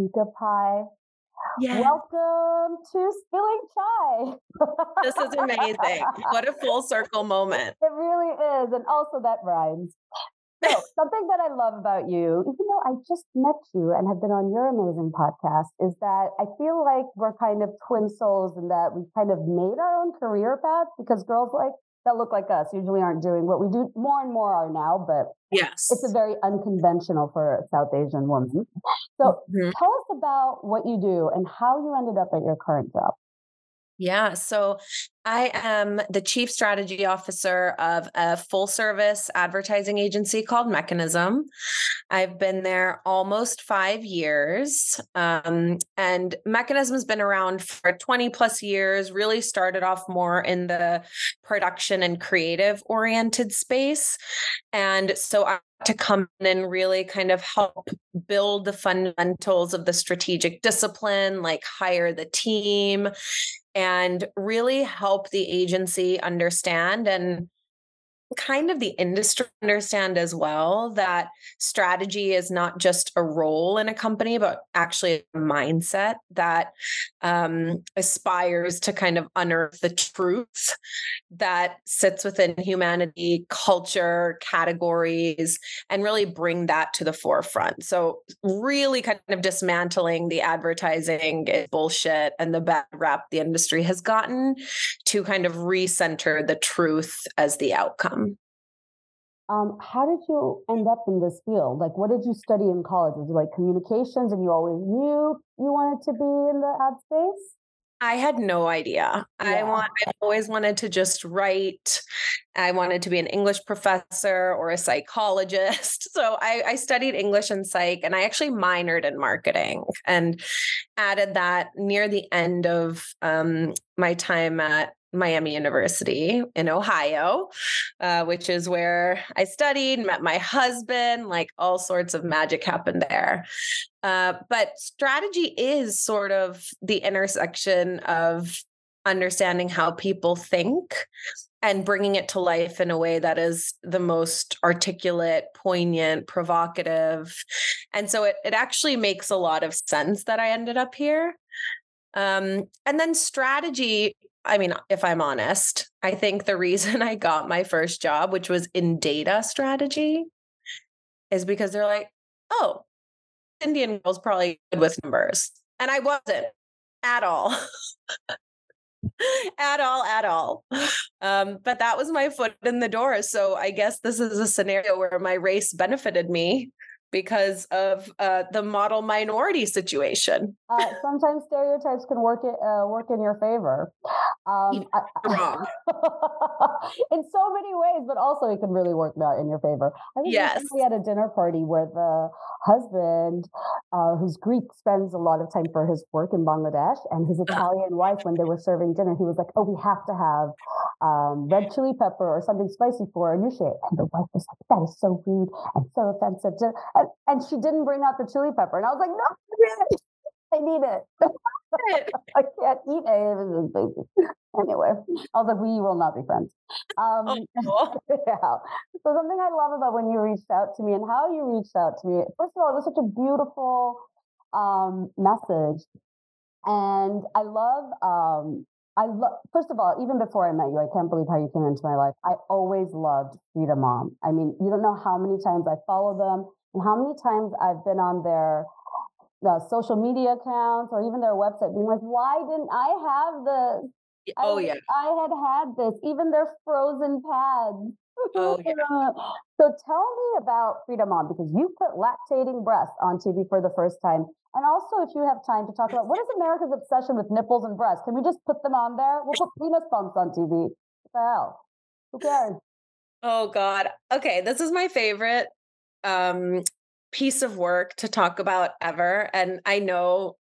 Ambika Pai. Yes. Welcome to Spilling Chai. this is amazing. What a full circle moment. It really is. And also that rhymes. So, something that I love about you, even though I just met you and have been on your amazing podcast, is that I feel like we're kind of twin souls in that we've kind of made our own career path because girls like that look like us usually aren't doing what we do more and more are now, but yes, it's a very unconventional for a South Asian woman. So mm-hmm. tell us about what you do and how you ended up at your current job. Yeah. So I am the chief strategy officer of a full service advertising agency called Mechanism. I've been there almost five years. Um, and Mechanism has been around for 20 plus years, really started off more in the production and creative oriented space. And so I to come in and really kind of help build the fundamentals of the strategic discipline, like hire the team, and really help the agency understand and kind of the industry understand as well that strategy is not just a role in a company, but actually a mindset that um, aspires to kind of unearth the truth that sits within humanity, culture, categories, and really bring that to the forefront. So, really kind of dismantling the advertising bullshit and the bad rap the industry has gotten to kind of recenter the truth as the outcome. Um, how did you end up in this field? Like, what did you study in college? Was it like communications and you always knew you wanted to be in the ad space? I had no idea. Yeah. I want I always wanted to just write. I wanted to be an English professor or a psychologist. So I, I studied English and psych and I actually minored in marketing and added that near the end of um, my time at Miami University in Ohio, uh, which is where I studied, met my husband, like all sorts of magic happened there. Uh, but strategy is sort of the intersection of understanding how people think and bringing it to life in a way that is the most articulate, poignant, provocative. And so it, it actually makes a lot of sense that I ended up here. Um, and then strategy I mean, if I'm honest, I think the reason I got my first job, which was in data strategy, is because they're like, oh, Indian girl's probably good with numbers. And I wasn't at all. at all, at all. Um, but that was my foot in the door. So I guess this is a scenario where my race benefited me because of uh, the model minority situation. Uh, sometimes stereotypes can work it, uh, work in your favor. Um, wrong. in so many ways, but also it can really work not in your favor. I think yes. we had a dinner party where the husband, uh, who's Greek, spends a lot of time for his work in Bangladesh, and his uh-huh. Italian wife, when they were serving dinner, he was like, "Oh, we have to have um, red chili pepper or something spicy for Anushay," and the wife was like, "That is so rude and so offensive." And, and she didn't bring out the chili pepper. And I was like, no, I need it. I can't eat it. Anyway, I was like, we will not be friends. Um, oh, yeah. So something I love about when you reached out to me and how you reached out to me, first of all, it was such a beautiful um, message. And I love um, I love, first of all, even before I met you, I can't believe how you came into my life. I always loved Frida Mom. I mean, you don't know how many times I follow them and how many times I've been on their the social media accounts or even their website being like, why didn't I have the? Oh, I, yeah. I had had this, even their frozen pads. Oh, yeah. so tell me about Frida Mom because you put lactating breasts on TV for the first time. And also, if you have time to talk about what is America's obsession with nipples and breasts, can we just put them on there? We'll put penis pumps on TV. What the hell? Who cares? Oh God. Okay, this is my favorite um, piece of work to talk about ever. And I know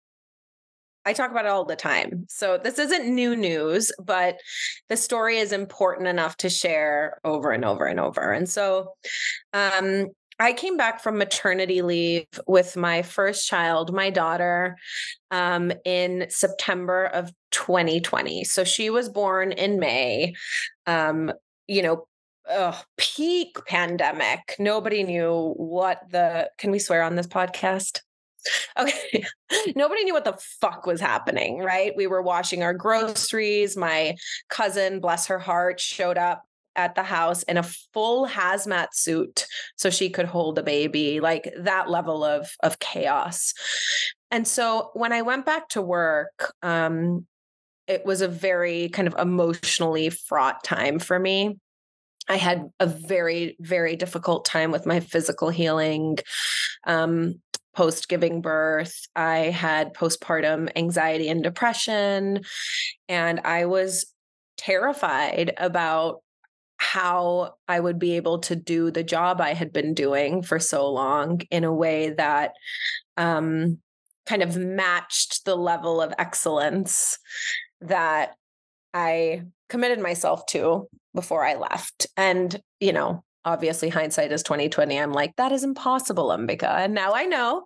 I talk about it all the time. So this isn't new news, but the story is important enough to share over and over and over. And so um, I came back from maternity leave with my first child, my daughter, um, in September of 2020. So she was born in May. Um, you know, ugh, peak pandemic. Nobody knew what the. Can we swear on this podcast? Okay. Nobody knew what the fuck was happening, right? We were washing our groceries. My cousin, bless her heart, showed up at the house in a full hazmat suit so she could hold a baby like that level of of chaos and so when i went back to work um it was a very kind of emotionally fraught time for me I had a very, very difficult time with my physical healing. Um, post giving birth. I had postpartum anxiety and depression. And I was terrified about how I would be able to do the job I had been doing for so long in a way that um, kind of matched the level of excellence that I committed myself to before I left. And, you know, obviously hindsight is 2020 i'm like that is impossible ambika. And now i know.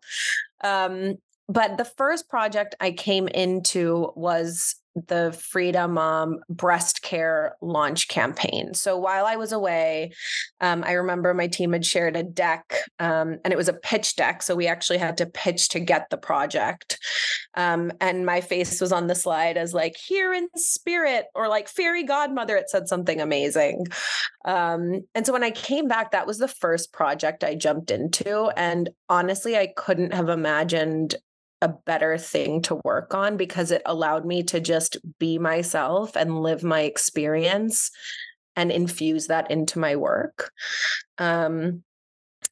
Um, but the first project i came into was the Frida Mom breast care launch campaign. So while I was away, um, I remember my team had shared a deck, um, and it was a pitch deck. So we actually had to pitch to get the project. Um, and my face was on the slide as like here in spirit or like fairy godmother. It said something amazing. Um, and so when I came back, that was the first project I jumped into. And honestly, I couldn't have imagined a better thing to work on because it allowed me to just be myself and live my experience and infuse that into my work. Um,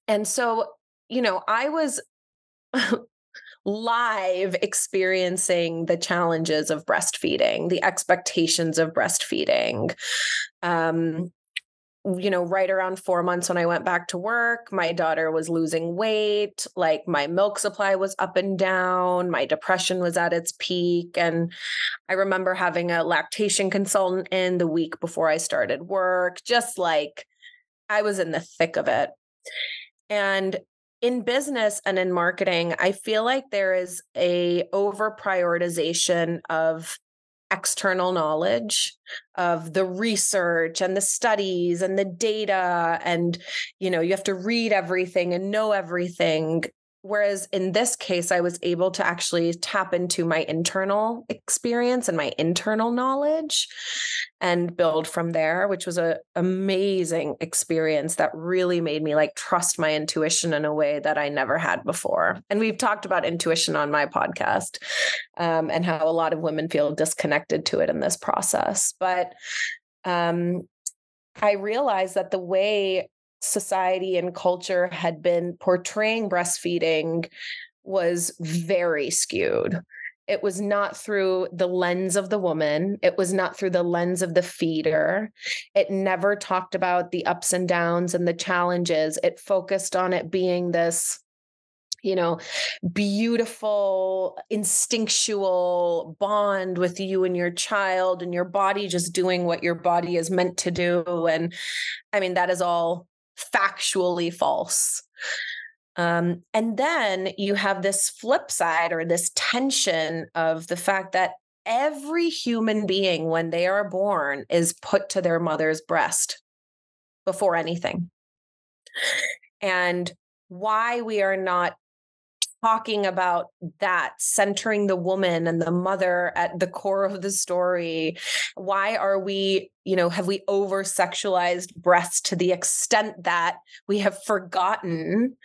and so, you know, I was live experiencing the challenges of breastfeeding, the expectations of breastfeeding. Um, you know, right around four months when I went back to work, my daughter was losing weight. Like my milk supply was up and down. My depression was at its peak. And I remember having a lactation consultant in the week before I started work, just like I was in the thick of it. And in business and in marketing, I feel like there is a over prioritization of external knowledge of the research and the studies and the data and you know you have to read everything and know everything Whereas in this case, I was able to actually tap into my internal experience and my internal knowledge and build from there, which was an amazing experience that really made me like trust my intuition in a way that I never had before. And we've talked about intuition on my podcast um, and how a lot of women feel disconnected to it in this process. But um, I realized that the way society and culture had been portraying breastfeeding was very skewed. It was not through the lens of the woman. It was not through the lens of the feeder. It never talked about the ups and downs and the challenges. It focused on it being this you know, beautiful, instinctual bond with you and your child, and your body just doing what your body is meant to do. And I mean, that is all factually false. Um, and then you have this flip side or this tension of the fact that every human being, when they are born, is put to their mother's breast before anything. And why we are not talking about that centering the woman and the mother at the core of the story why are we you know have we over sexualized breasts to the extent that we have forgotten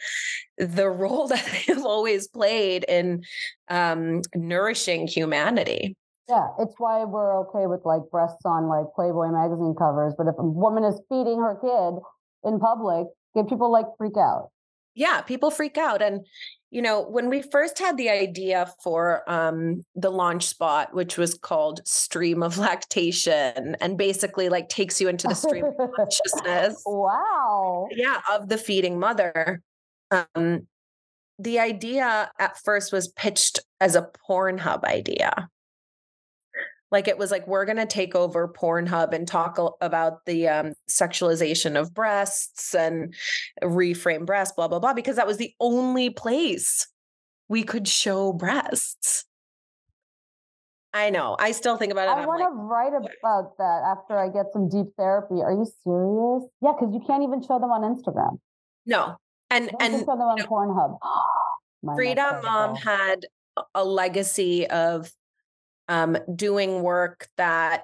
the role that they've always played in um, nourishing humanity yeah, it's why we're okay with like breasts on like Playboy magazine covers. But if a woman is feeding her kid in public, get people like freak out. Yeah, people freak out. And you know, when we first had the idea for um, the launch spot, which was called Stream of Lactation, and basically like takes you into the stream of consciousness. Wow. Yeah, of the feeding mother. Um, the idea at first was pitched as a Pornhub idea. Like it was like we're going to take over Pornhub and talk about the um, sexualization of breasts and reframe breasts, blah blah blah, because that was the only place we could show breasts. I know. I still think about it. I want to like, write about that after I get some deep therapy. Are you serious? Yeah, because you can't even show them on Instagram. No, and and show them on Pornhub. Frida Mom had a legacy of um, doing work that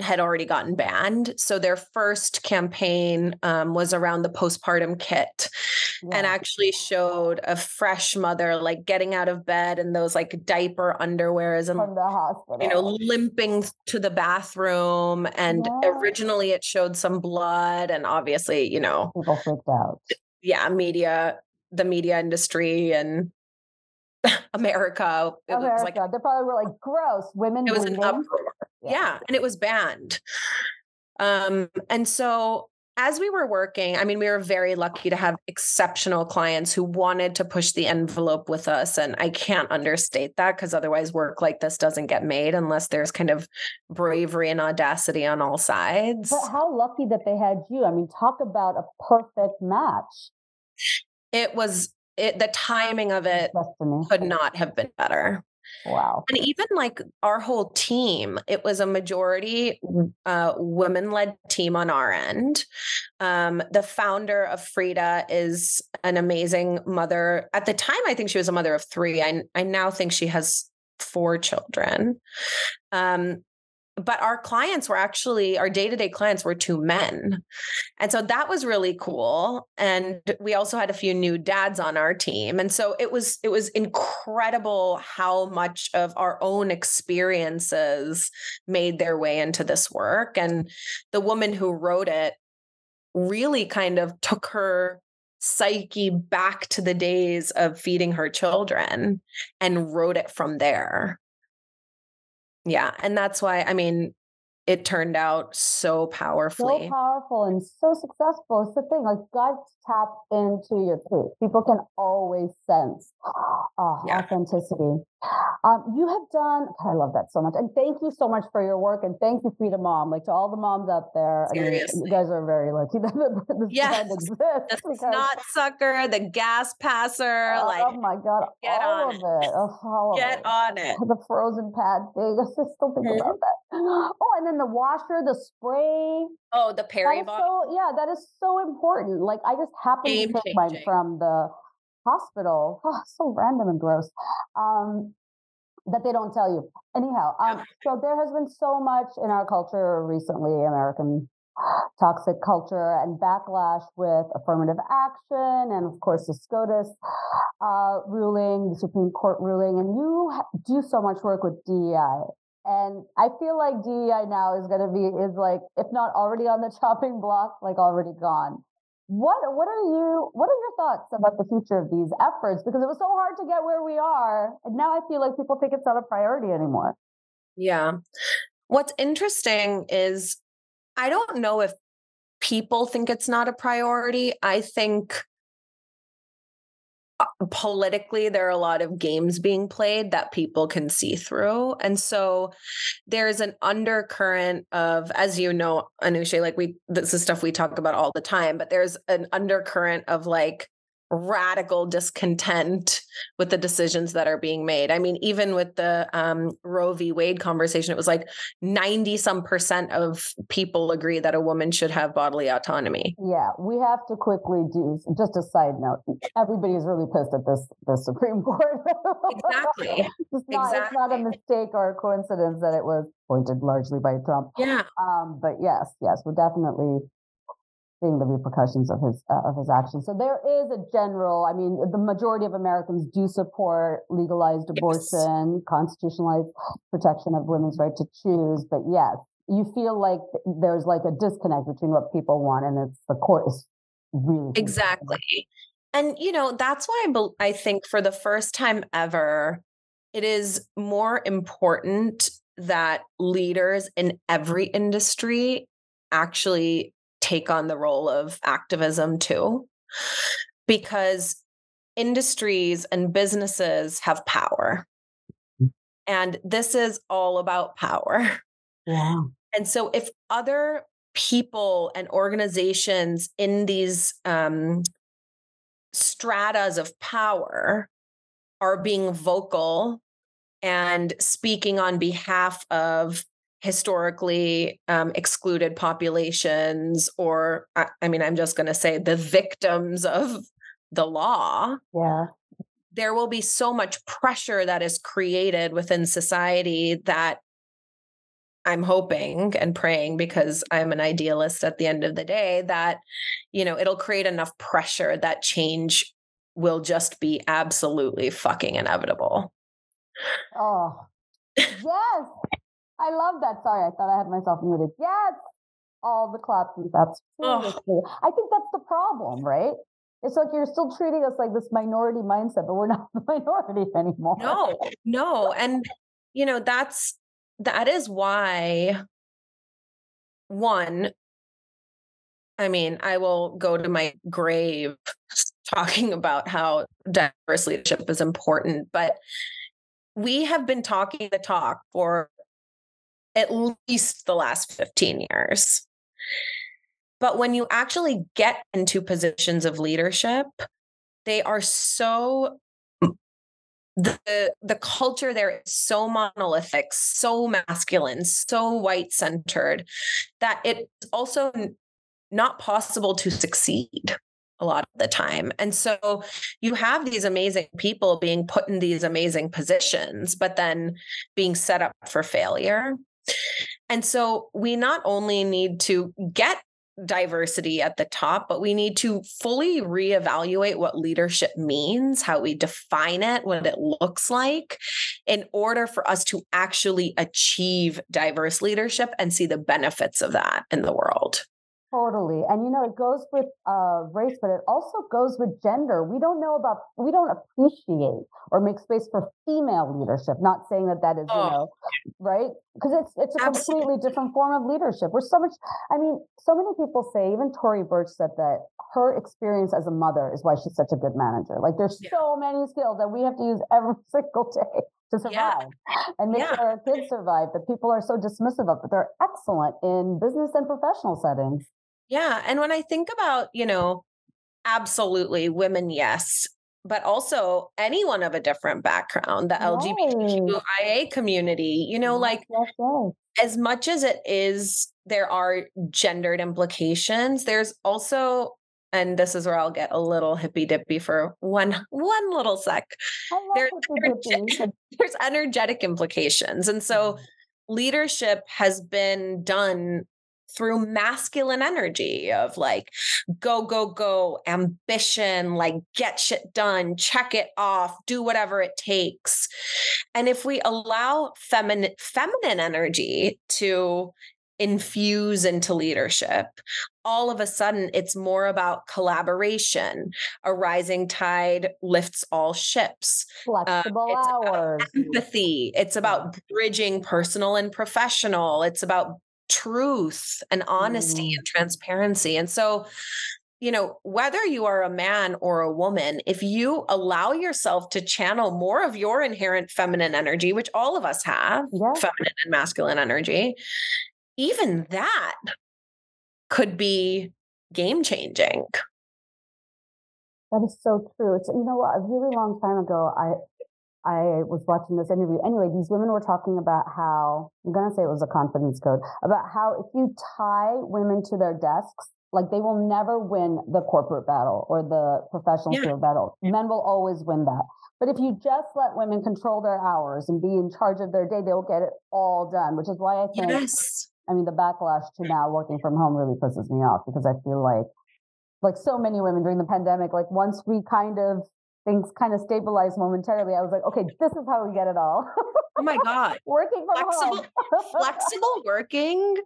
had already gotten banned. So their first campaign um, was around the postpartum kit and actually showed a fresh mother like getting out of bed and those like diaper underwears and from the hospital. You know, limping to the bathroom. And yeah. originally it showed some blood and obviously, you know, people freaked out. Yeah, media, the media industry and America. It America. Like, they probably were like, gross, women. It was bleeding. an uproar. Yeah. yeah. And it was banned. Um, and so as we were working, I mean, we were very lucky to have exceptional clients who wanted to push the envelope with us. And I can't understate that because otherwise, work like this doesn't get made unless there's kind of bravery and audacity on all sides. But how lucky that they had you. I mean, talk about a perfect match. It was it, the timing of it Destiny. could not have been better. Wow. And even like our whole team, it was a majority uh, women led team on our end. Um, the founder of Frida is an amazing mother. At the time, I think she was a mother of three. I, I now think she has four children. Um, but our clients were actually our day-to-day clients were two men. And so that was really cool and we also had a few new dads on our team. And so it was it was incredible how much of our own experiences made their way into this work. And the woman who wrote it really kind of took her psyche back to the days of feeding her children and wrote it from there yeah. And that's why, I mean, it turned out so powerfully. So powerful and so successful. It's the thing, like God tap into your truth. People can always sense uh, yeah. authenticity. Um, you have done, I love that so much. And thank you so much for your work. And thank you, Frida Mom. Like to all the moms out there. Seriously. I mean, you guys are very lucky that this yes. exists. The because, snot sucker, the gas passer. Oh, like, oh my God. Get all on of it. it. Oh, get it. on it. The frozen pad thing. I just still think mm-hmm. about that. And then the washer, the spray. Oh, the peri bottle. So, yeah, that is so important. Like I just happened Game to take mine from the hospital. Oh, so random and gross. Um, that they don't tell you. Anyhow, um, so there has been so much in our culture recently, American toxic culture and backlash with affirmative action and of course the SCOTUS uh, ruling, the Supreme Court ruling, and you do so much work with DEI. And I feel like DEI now is going to be, is like, if not already on the chopping block, like already gone. What what are you what are your thoughts about the future of these efforts? Because it was so hard to get where we are. And now I feel like people think it's not a priority anymore. Yeah. What's interesting is I don't know if people think it's not a priority. I think Uh, politically there are a lot of games being played that people can see through. And so there's an undercurrent of as you know Anushay like we this is stuff we talk about all the time but there's an undercurrent of like radical discontent with the decisions that are being made. I mean, even with the um, Roe v. Wade conversation, it was like 90 some percent of people agree that a woman should have bodily autonomy. Yeah, we have to quickly do just a side note. Everybody's really pissed at this the Supreme Court. exactly. it's, not, exactly. it's not a mistake or a coincidence that it was appointed largely by Trump. Yeah. Um, but yes, yes, we're definitely the repercussions of his uh, of his actions. So there is a general. I mean, the majority of Americans do support legalized abortion, yes. constitutionalized protection of women's right to choose. But yes, you feel like there's like a disconnect between what people want and it's the court is really exactly. And you know that's why I, I think for the first time ever, it is more important that leaders in every industry actually take on the role of activism too, because industries and businesses have power. Mm. And this is all about power. Yeah. And so if other people and organizations in these um, stratas of power are being vocal and speaking on behalf of historically um, excluded populations, or I, I mean, I'm just going to say the victims of the law. Yeah. there will be so much pressure that is created within society that I'm hoping and praying because I'm an idealist at the end of the day that, you know, it'll create enough pressure that change will just be absolutely fucking inevitable. Oh, yes. I love that. Sorry, I thought I had myself muted. Yes. All the. That's seriously. I think that's the problem, right? It's like you're still treating us like this minority mindset, but we're not the minority anymore. No, no. And you know, that's that is why one I mean, I will go to my grave talking about how diverse leadership is important, but we have been talking the talk for at least the last 15 years. But when you actually get into positions of leadership, they are so the the culture there is so monolithic, so masculine, so white centered that it's also not possible to succeed a lot of the time. And so you have these amazing people being put in these amazing positions, but then being set up for failure. And so we not only need to get diversity at the top, but we need to fully reevaluate what leadership means, how we define it, what it looks like, in order for us to actually achieve diverse leadership and see the benefits of that in the world. Totally. And you know, it goes with uh, race, but it also goes with gender. We don't know about, we don't appreciate or make space for female leadership. Not saying that that is, oh. you know, right? Because it's it's a Absolutely. completely different form of leadership. We're so much, I mean, so many people say, even Tory Burch said that her experience as a mother is why she's such a good manager. Like there's yeah. so many skills that we have to use every single day to survive yeah. and make yeah. sure our kids survive that people are so dismissive of, but they're excellent in business and professional settings. Yeah. And when I think about, you know, absolutely women, yes, but also anyone of a different background, the LGBTQIA community, you know, like as much as it is, there are gendered implications, there's also and this is where I'll get a little hippy dippy for one one little sec. There's, energetic, there's energetic implications. And so mm-hmm. leadership has been done through masculine energy of like go go go ambition like get shit done check it off do whatever it takes. And if we allow feminine feminine energy to infuse into leadership all of a sudden it's more about collaboration a rising tide lifts all ships. Uh, flexible uh, hours. empathy it's about bridging personal and professional it's about truth and honesty mm. and transparency. And so, you know, whether you are a man or a woman, if you allow yourself to channel more of your inherent feminine energy, which all of us have, yeah. feminine and masculine energy, even that could be game changing. That is so true. It's you know what, a really long time ago, I I was watching this interview. Anyway, these women were talking about how I'm going to say it was a confidence code about how if you tie women to their desks, like they will never win the corporate battle or the professional yeah. field battle. Men will always win that. But if you just let women control their hours and be in charge of their day, they'll get it all done, which is why I think, yes. I mean, the backlash to now working from home really pisses me off because I feel like, like so many women during the pandemic, like once we kind of things kind of stabilized momentarily, I was like, okay, this is how we get it all. oh my God. working from flexible, home. flexible working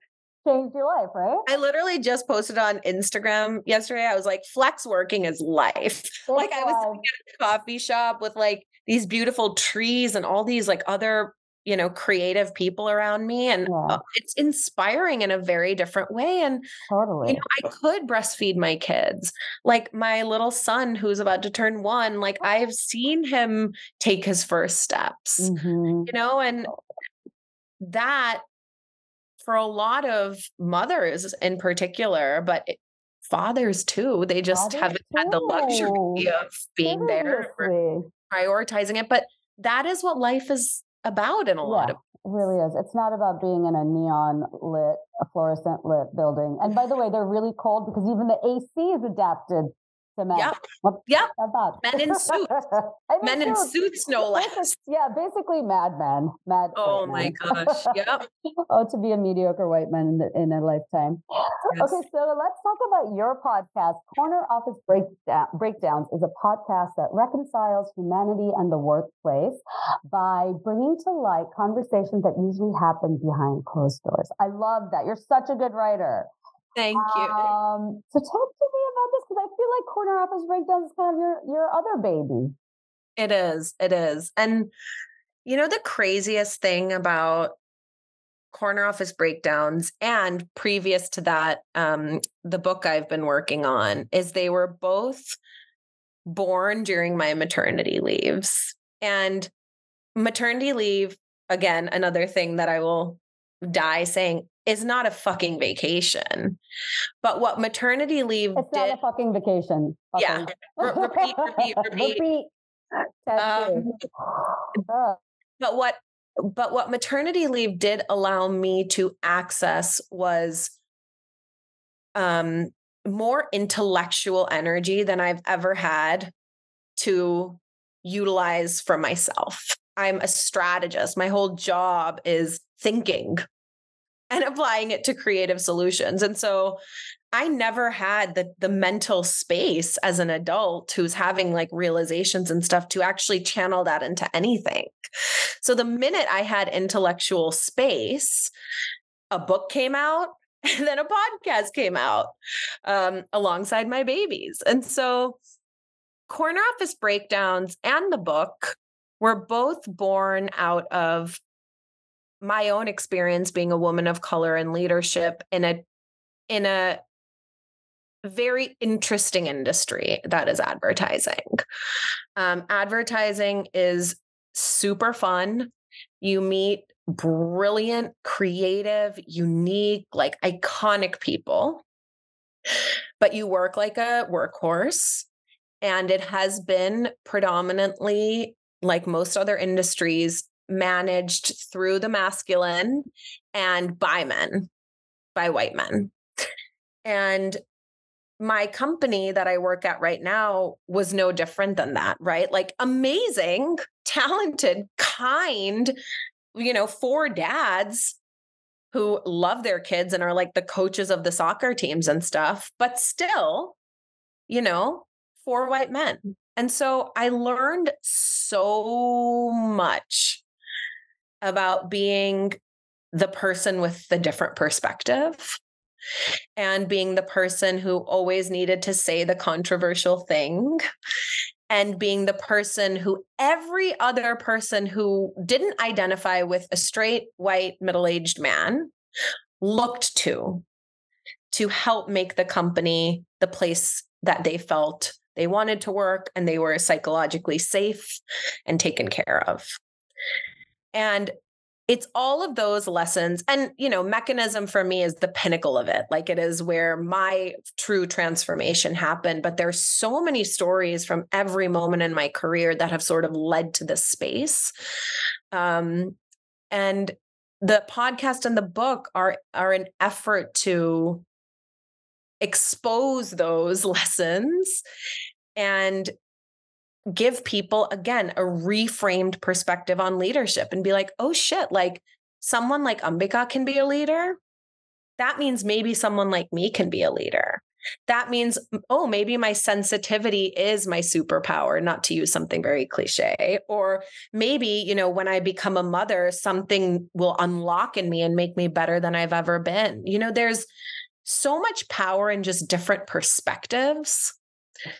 changed your life, right? I literally just posted on Instagram yesterday. I was like, flex working is life. like I was at a coffee shop with like these beautiful trees and all these like other you know creative people around me and yeah. Uh, it's inspiring in a very different way and totally you know i could breastfeed my kids like my little son who's about to turn 1 like i've seen him take his first steps mm-hmm. you know and that for a lot of mothers in particular but it, fathers too they just fathers haven't too. had the luxury of being Seriously. there prioritizing it but that is what life is about in a yeah, lot of it really is. It's not about being in a neon lit, a fluorescent lit building. And by the way, they're really cold because even the AC is adapted to men. Yep. What, yep. Men in suits. men in suits, no less. Yeah, basically mad men. Mad. Oh my men. gosh. Yep. oh, to be a mediocre white man in, the, in a lifetime. Yes. Okay, so let's talk about your podcast. Corner Office Breakdown, Breakdowns is a podcast that reconciles humanity and the workplace by bringing to light conversations that usually happen behind closed doors. I love that. You're such a good writer. Thank you. Um, so talk to me about this because I feel like corner office breakdowns is kind of your your other baby. It is. It is. And you know the craziest thing about corner office breakdowns and previous to that um the book I've been working on is they were both born during my maternity leaves. And maternity leave again another thing that I will die saying is not a fucking vacation. But what maternity leave It's did, not a fucking vacation. Yeah. repeat, repeat, repeat. repeat. Um, but what but what maternity leave did allow me to access was um more intellectual energy than I've ever had to utilize for myself. I'm a strategist. My whole job is thinking and applying it to creative solutions. And so I never had the the mental space as an adult who's having like realizations and stuff to actually channel that into anything. So the minute I had intellectual space, a book came out and then a podcast came out um, alongside my babies. And so Corner Office Breakdowns and the book were both born out of my own experience being a woman of color and leadership in a in a very interesting industry that is advertising. Um, advertising is super fun. You meet brilliant, creative, unique, like iconic people, but you work like a workhorse. And it has been predominantly, like most other industries, managed through the masculine and by men, by white men. And my company that I work at right now was no different than that, right? Like amazing, talented, kind, you know, four dads who love their kids and are like the coaches of the soccer teams and stuff, but still, you know, four white men. And so I learned so much about being the person with the different perspective and being the person who always needed to say the controversial thing and being the person who every other person who didn't identify with a straight white middle-aged man looked to to help make the company the place that they felt they wanted to work and they were psychologically safe and taken care of and it's all of those lessons and you know mechanism for me is the pinnacle of it like it is where my true transformation happened but there's so many stories from every moment in my career that have sort of led to this space. Um and the podcast and the book are are an effort to expose those lessons and give people again a reframed perspective on leadership and be like, oh shit, like someone like Ambika can be a leader. That means maybe someone like me can be a leader. That means, oh, maybe my sensitivity is my superpower, not to use something very cliche. Or maybe, you know, when I become a mother, something will unlock in me and make me better than I've ever been. You know, there's so much power in just different perspectives.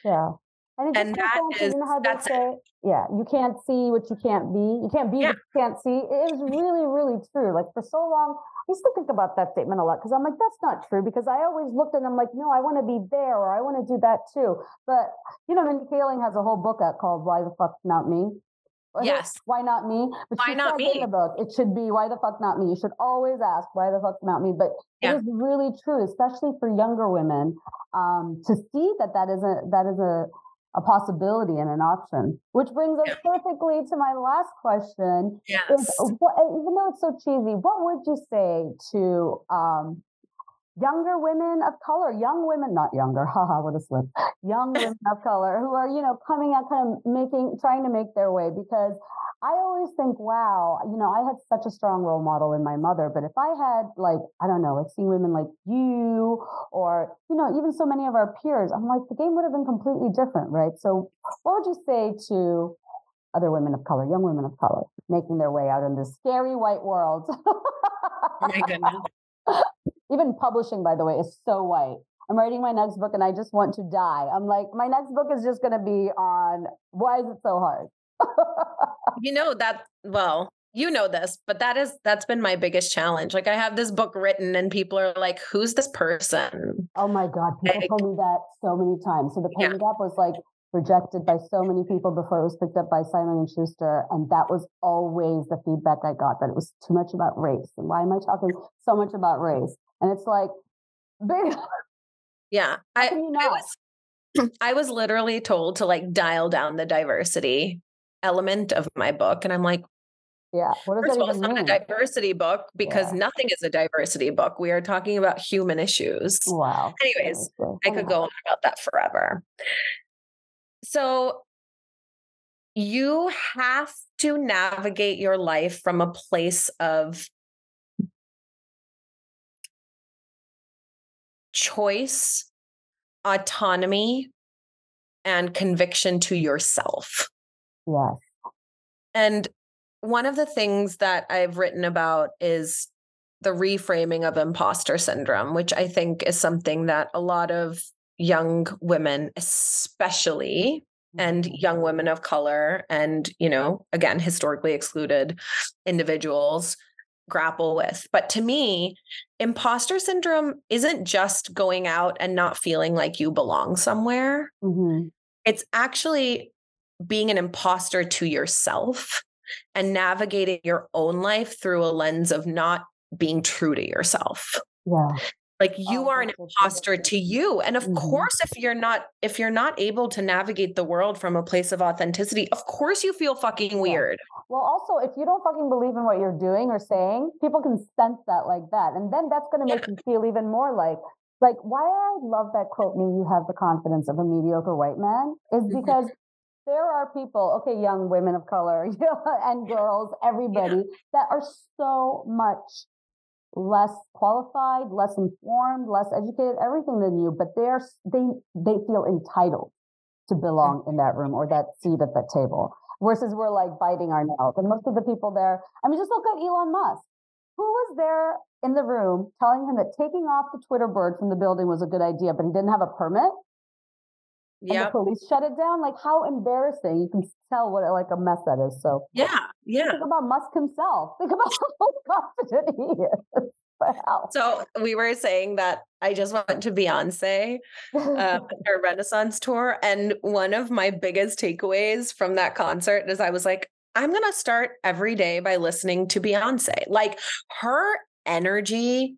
Yeah. And, and that is, you know how they say, it. yeah, you can't see what you can't be. You can't be yeah. what you can't see. It is really, really true. Like for so long, I used to think about that statement a lot because I'm like, that's not true. Because I always looked and I'm like, no, I want to be there or I want to do that too. But you know, Mindy Kaling has a whole book out called Why the Fuck Not Me. Yes. Why not me? But why not me? In the book, it should be why the fuck not me. You should always ask why the fuck not me. But yeah. it is really true, especially for younger women, um, to see that that is a that is a a possibility and an option. Which brings us perfectly to my last question. Yes. Is, what, even though it's so cheesy, what would you say to um, younger women of color, young women, not younger, haha, what a slip, young women of color who are, you know, coming out kind of making, trying to make their way because I always think, wow, you know, I had such a strong role model in my mother, but if I had like, I don't know, like seeing women like you or, you know, even so many of our peers, I'm like, the game would have been completely different, right? So what would you say to other women of color, young women of color, making their way out in this scary white world? oh my goodness. even publishing, by the way, is so white. I'm writing my next book and I just want to die. I'm like, my next book is just going to be on why is it so hard? you know that well you know this but that is that's been my biggest challenge like i have this book written and people are like who's this person oh my god people like, told me that so many times so the pain yeah. gap was like rejected by so many people before it was picked up by simon and schuster and that was always the feedback i got that it was too much about race and why am i talking so much about race and it's like yeah I, I was I was literally told to like dial down the diversity element of my book. And I'm like, yeah. What does First that all, it's mean? not a diversity book because yeah. nothing is a diversity book. We are talking about human issues. Wow. Anyways, I oh could go on about that forever. So you have to navigate your life from a place of choice, autonomy, and conviction to yourself. Yes. And one of the things that I've written about is the reframing of imposter syndrome, which I think is something that a lot of young women, especially and mm-hmm. young women of color and you know again historically excluded individuals grapple with but to me imposter syndrome isn't just going out and not feeling like you belong somewhere mm-hmm. it's actually being an imposter to yourself and navigating your own life through a lens of not being true to yourself. Yeah. Like you oh, are an imposter to you. And of mm-hmm. course, if you're not, if you're not able to navigate the world from a place of authenticity, of course you feel fucking weird. Yeah. Well, also, if you don't fucking believe in what you're doing or saying, people can sense that like that. And then that's going to make yeah. you feel even more like, like why I love that quote, me, you have the confidence of a mediocre white man, is mm-hmm. because there are people, okay, young women of color and girls, everybody yeah. that are so much less qualified, less informed, less educated, everything than you, but they're they they feel entitled to belong in that room or that seat at that table. Versus we're like biting our nails. And most of the people there, I mean, just look at Elon Musk. Who was there in the room telling him that taking off the Twitter bird from the building was a good idea, but he didn't have a permit? Yeah the police shut it down? Like how embarrassing. You can tell what like a mess that is so. Yeah yeah. Think about musk himself. Think about how confident he is. Wow. so we were saying that I just went to Beyonce, uh, her Renaissance tour, and one of my biggest takeaways from that concert is I was like, I'm gonna start every day by listening to Beyonce. Like her energy,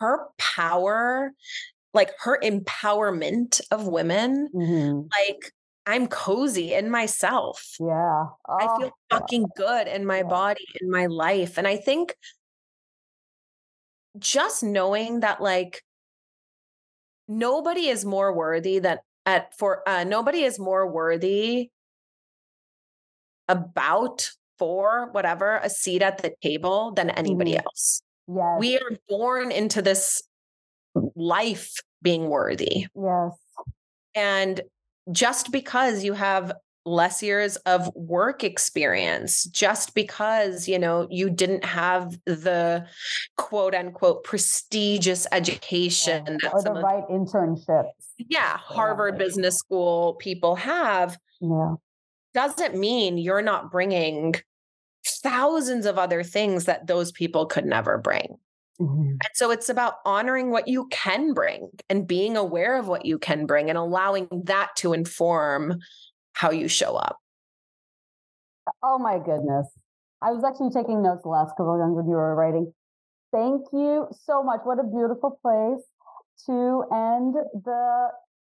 her power, like her empowerment of women, mm-hmm. like I'm cozy in myself. Yeah. Oh, I feel fucking good in my yeah. body, in my life. And I think just knowing that like nobody is more worthy than at for uh nobody is more worthy about for whatever a seat at the table than anybody mm-hmm. else. Yes. We are born into this life being worthy. Yes. And just because you have less years of work experience just because you know you didn't have the quote unquote prestigious education yeah. or the right internships yeah harvard yeah. business school people have yeah doesn't mean you're not bringing thousands of other things that those people could never bring Mm-hmm. And so it's about honoring what you can bring and being aware of what you can bring and allowing that to inform how you show up. Oh my goodness. I was actually taking notes the last couple of times when you were writing. Thank you so much. What a beautiful place to end the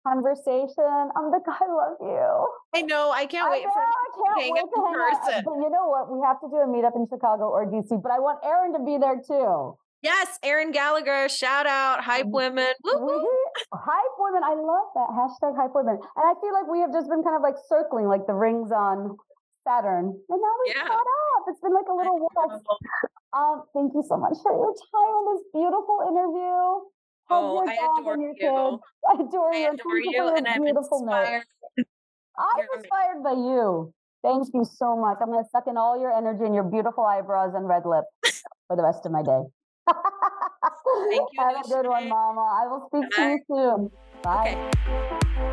conversation. I'm like, I love you. I know. I can't wait I know, for I can't wait to hang out. But you know what? We have to do a meetup in Chicago or DC, but I want Erin to be there too. Yes, Erin Gallagher, shout out, hype Mm-hmm. women. Woo-hoo. hype women. I love that hashtag hype women. And I feel like we have just been kind of like circling like the rings on Saturn. And now we've Yeah. caught up. It's been like a little waltz. Um, thank you so much for your time on this beautiful interview. Oh, I adore you. kids. I adore you. and adore you, your and I'm beautiful inspired. I'm inspired by you. Thank you so much. I'm going to suck in all your energy and your beautiful eyebrows and red lip for the rest of my day. Thank you, Have a good one, Mama. I will speak to you soon. Bye. Okay.